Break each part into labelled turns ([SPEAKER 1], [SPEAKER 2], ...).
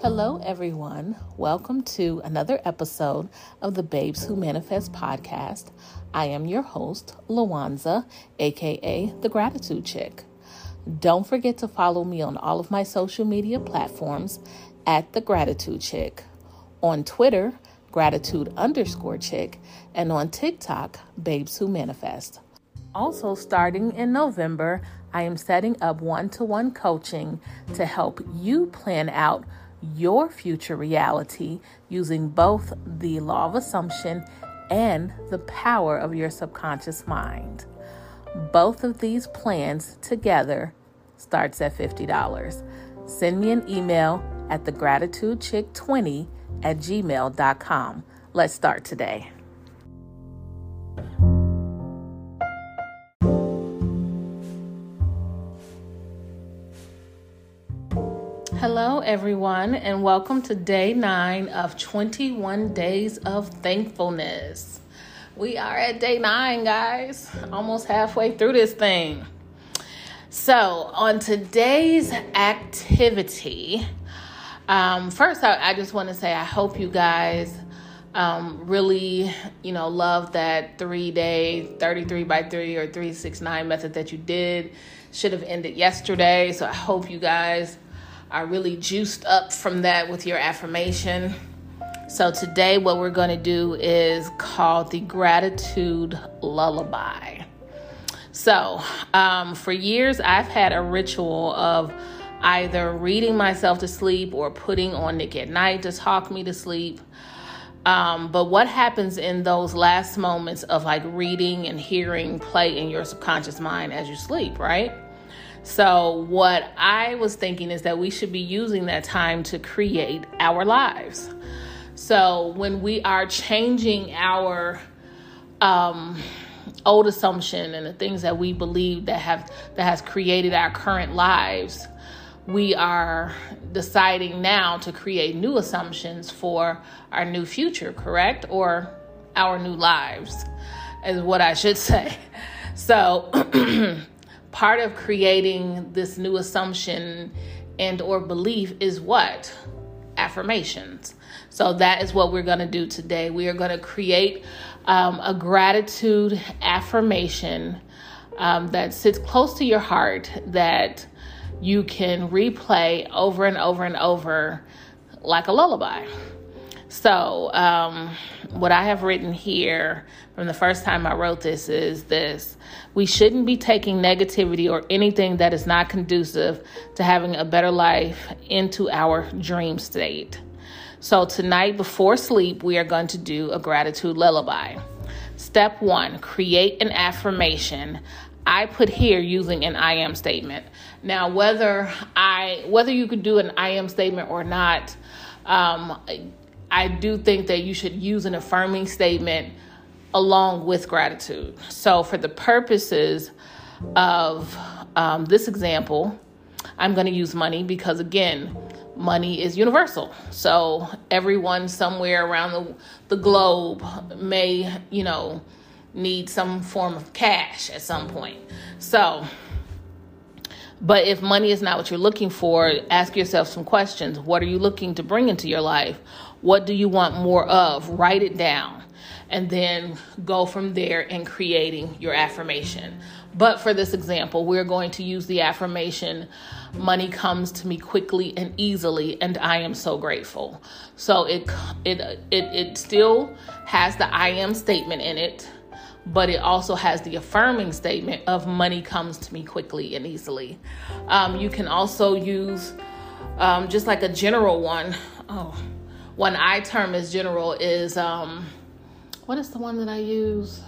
[SPEAKER 1] Hello, everyone. Welcome to another episode of the Babes Who Manifest podcast. I am your host, Lawanza, aka the Gratitude Chick. Don't forget to follow me on all of my social media platforms at the Gratitude Chick. On Twitter, gratitude underscore chick, and on TikTok, Babes Who Manifest. Also, starting in November, I am setting up one to one coaching to help you plan out your future reality using both the law of assumption and the power of your subconscious mind. Both of these plans together starts at $50. Send me an email at thegratitudechick20 at gmail.com. Let's start today. Hello, everyone, and welcome to day nine of 21 days of thankfulness. We are at day nine, guys, almost halfway through this thing. So, on today's activity, um, first, I, I just want to say I hope you guys um, really, you know, love that three day 33 by 3 or 369 method that you did. Should have ended yesterday. So, I hope you guys are really juiced up from that with your affirmation. So, today, what we're going to do is called the Gratitude Lullaby. So, um, for years, I've had a ritual of either reading myself to sleep or putting on Nick at Nite to talk me to sleep. Um, but what happens in those last moments of like reading and hearing play in your subconscious mind as you sleep, right? So, what I was thinking is that we should be using that time to create our lives. So, when we are changing our um, old assumption and the things that we believe that have that has created our current lives, we are deciding now to create new assumptions for our new future, correct? Or our new lives, is what I should say. So, part of creating this new assumption and or belief is what? Affirmations. So that is what we're going to do today. We are going to create um, a gratitude affirmation um, that sits close to your heart that you can replay over and over and over like a lullaby. So, um, what I have written here from the first time I wrote this is this We shouldn't be taking negativity or anything that is not conducive to having a better life into our dream state. So, tonight before sleep, we are going to do a gratitude lullaby. Step one create an affirmation I put here using an I am statement. Now, whether I whether you could do an I am statement or not, um, I do think that you should use an affirming statement along with gratitude. So, for the purposes of um, this example, I'm going to use money because again, money is universal. So everyone somewhere around the, the globe may, you know, need some form of cash at some point. So, but if money is not what you're looking for, ask yourself some questions. What are you looking to bring into your life? What do you want more of? Write it down and then go from there in creating your affirmation. But for this example, we're going to use the affirmation money comes to me quickly and easily and I am so grateful. So it it it it still has the I am statement in it but it also has the affirming statement of money comes to me quickly and easily. Um, you can also use um, just like a general one. Oh, one I term as general is um, what is the one that I use?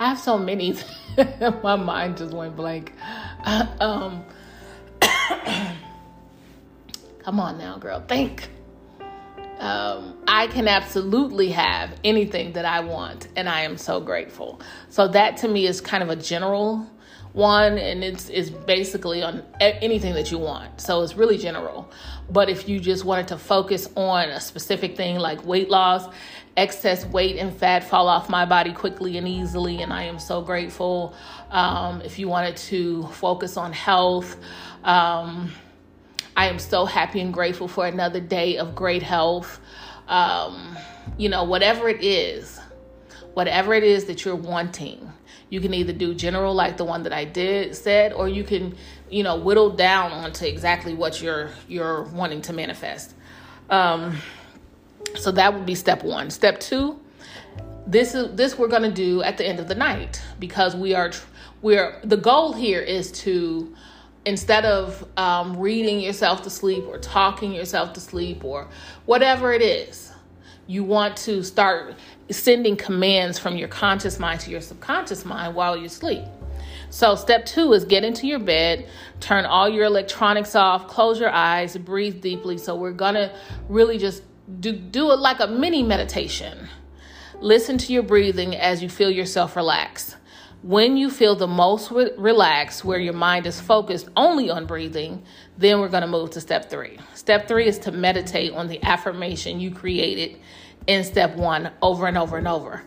[SPEAKER 1] I have so many. My mind just went blank. um, come on now, girl. Think um, I can absolutely have anything that I want, and I am so grateful. So that to me is kind of a general one, and it's is basically on anything that you want. So it's really general. But if you just wanted to focus on a specific thing like weight loss, excess weight and fat fall off my body quickly and easily, and I am so grateful. Um, if you wanted to focus on health. Um, I am so happy and grateful for another day of great health. Um, you know, whatever it is, whatever it is that you're wanting, you can either do general like the one that I did said, or you can, you know, whittle down onto exactly what you're you're wanting to manifest. Um, so that would be step one. Step two, this is this we're gonna do at the end of the night because we are we're the goal here is to instead of um, reading yourself to sleep or talking yourself to sleep or whatever it is you want to start sending commands from your conscious mind to your subconscious mind while you sleep. So, step two is get into your bed, turn all your electronics off, close your eyes, breathe deeply. So, we're gonna really just do, do it like a mini meditation. Listen to your breathing as you feel yourself relax. When you feel the most re- relaxed, where your mind is focused only on breathing, then we're to move to step three. Step three is to meditate on the affirmation you created in step one over and over and over.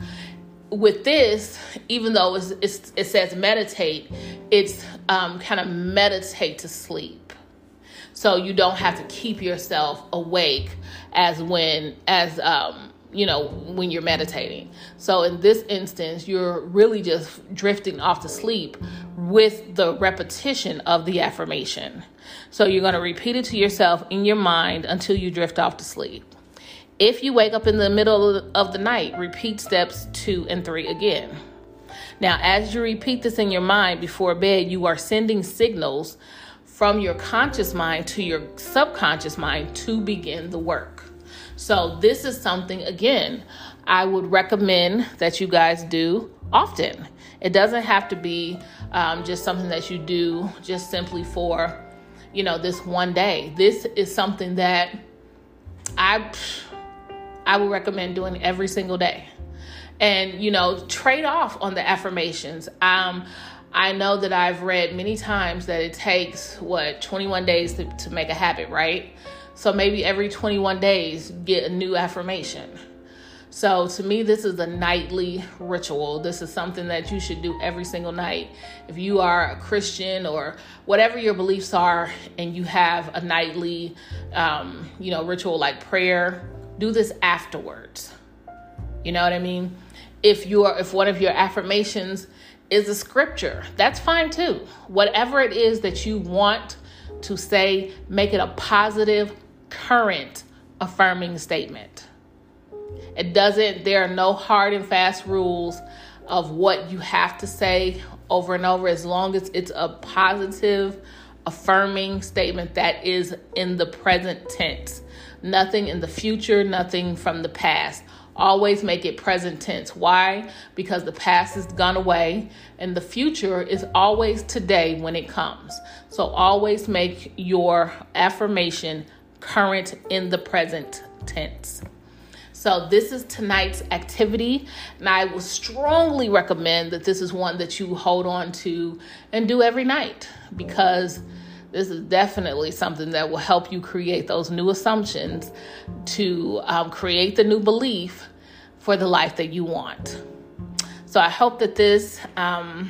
[SPEAKER 1] With this, even though it's, it's, it says meditate, it's um, kind of meditate to sleep. So you don't have to keep yourself awake as when, as, um, you know, when you're meditating. So in this instance, you're really just drifting off to sleep with the repetition of the affirmation. So you're going to repeat it to yourself in your mind until you drift off to sleep. If you wake up in the middle of the night, repeat steps two and three again. Now, as you repeat this in your mind before bed, you are sending signals from your conscious mind to your subconscious mind to begin the work. So, this is something, again, I would recommend that you guys do often. It doesn't have to be um, just something that you do just simply for, you know, this one day. This is something that I, I would recommend doing every single day. And, you know, trade off on the affirmations. Um, I know that I've read many times that it takes, what, 21 days to, to make a habit, right? So maybe every 21 days, get a new affirmation. So to me, this is a nightly ritual. This is something that you should do every single night. If you are a Christian or whatever your beliefs are, and you have a nightly, um, you know, ritual like prayer, do this afterwards. You know what I mean? If you are, if one of your affirmations is a scripture, that's fine too. Whatever it is that you want to say, make it a positive current affirming statement. It doesn't, there are no hard and fast rules of what you have to say over and over as long as it's a positive, affirming statement that is in the present tense. Nothing in the future, nothing from the past. Always make it present tense. Why? Because the past has gone away and the future is always today when it comes. So always make your affirmation current in the present tense. So, this is tonight's activity, and I would strongly recommend that this is one that you hold on to and do every night because this is definitely something that will help you create those new assumptions to um, create the new belief for the life that you want. So, I hope that this. Um,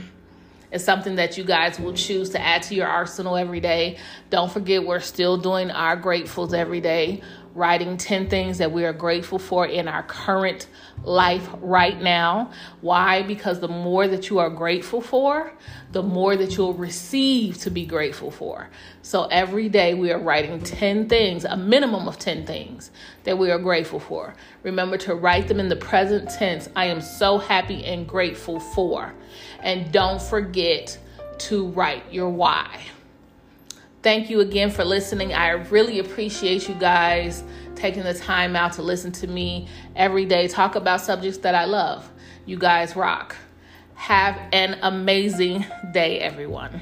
[SPEAKER 1] is something that you guys will choose to add to your arsenal every day. Don't forget, we're still doing our gratefuls every day, writing 10 things that we are grateful for in our current life right now. Why? Because the more that you are grateful for, the more that you'll receive to be grateful for. So every day we are writing 10 things, a minimum of 10 things that we are grateful for. Remember to write them in the present tense. I am so happy and grateful for. And don't forget to write your why. Thank you again for listening. I really appreciate you guys taking the time out to listen to me every day talk about subjects that I love. You guys rock. Have an amazing day, everyone.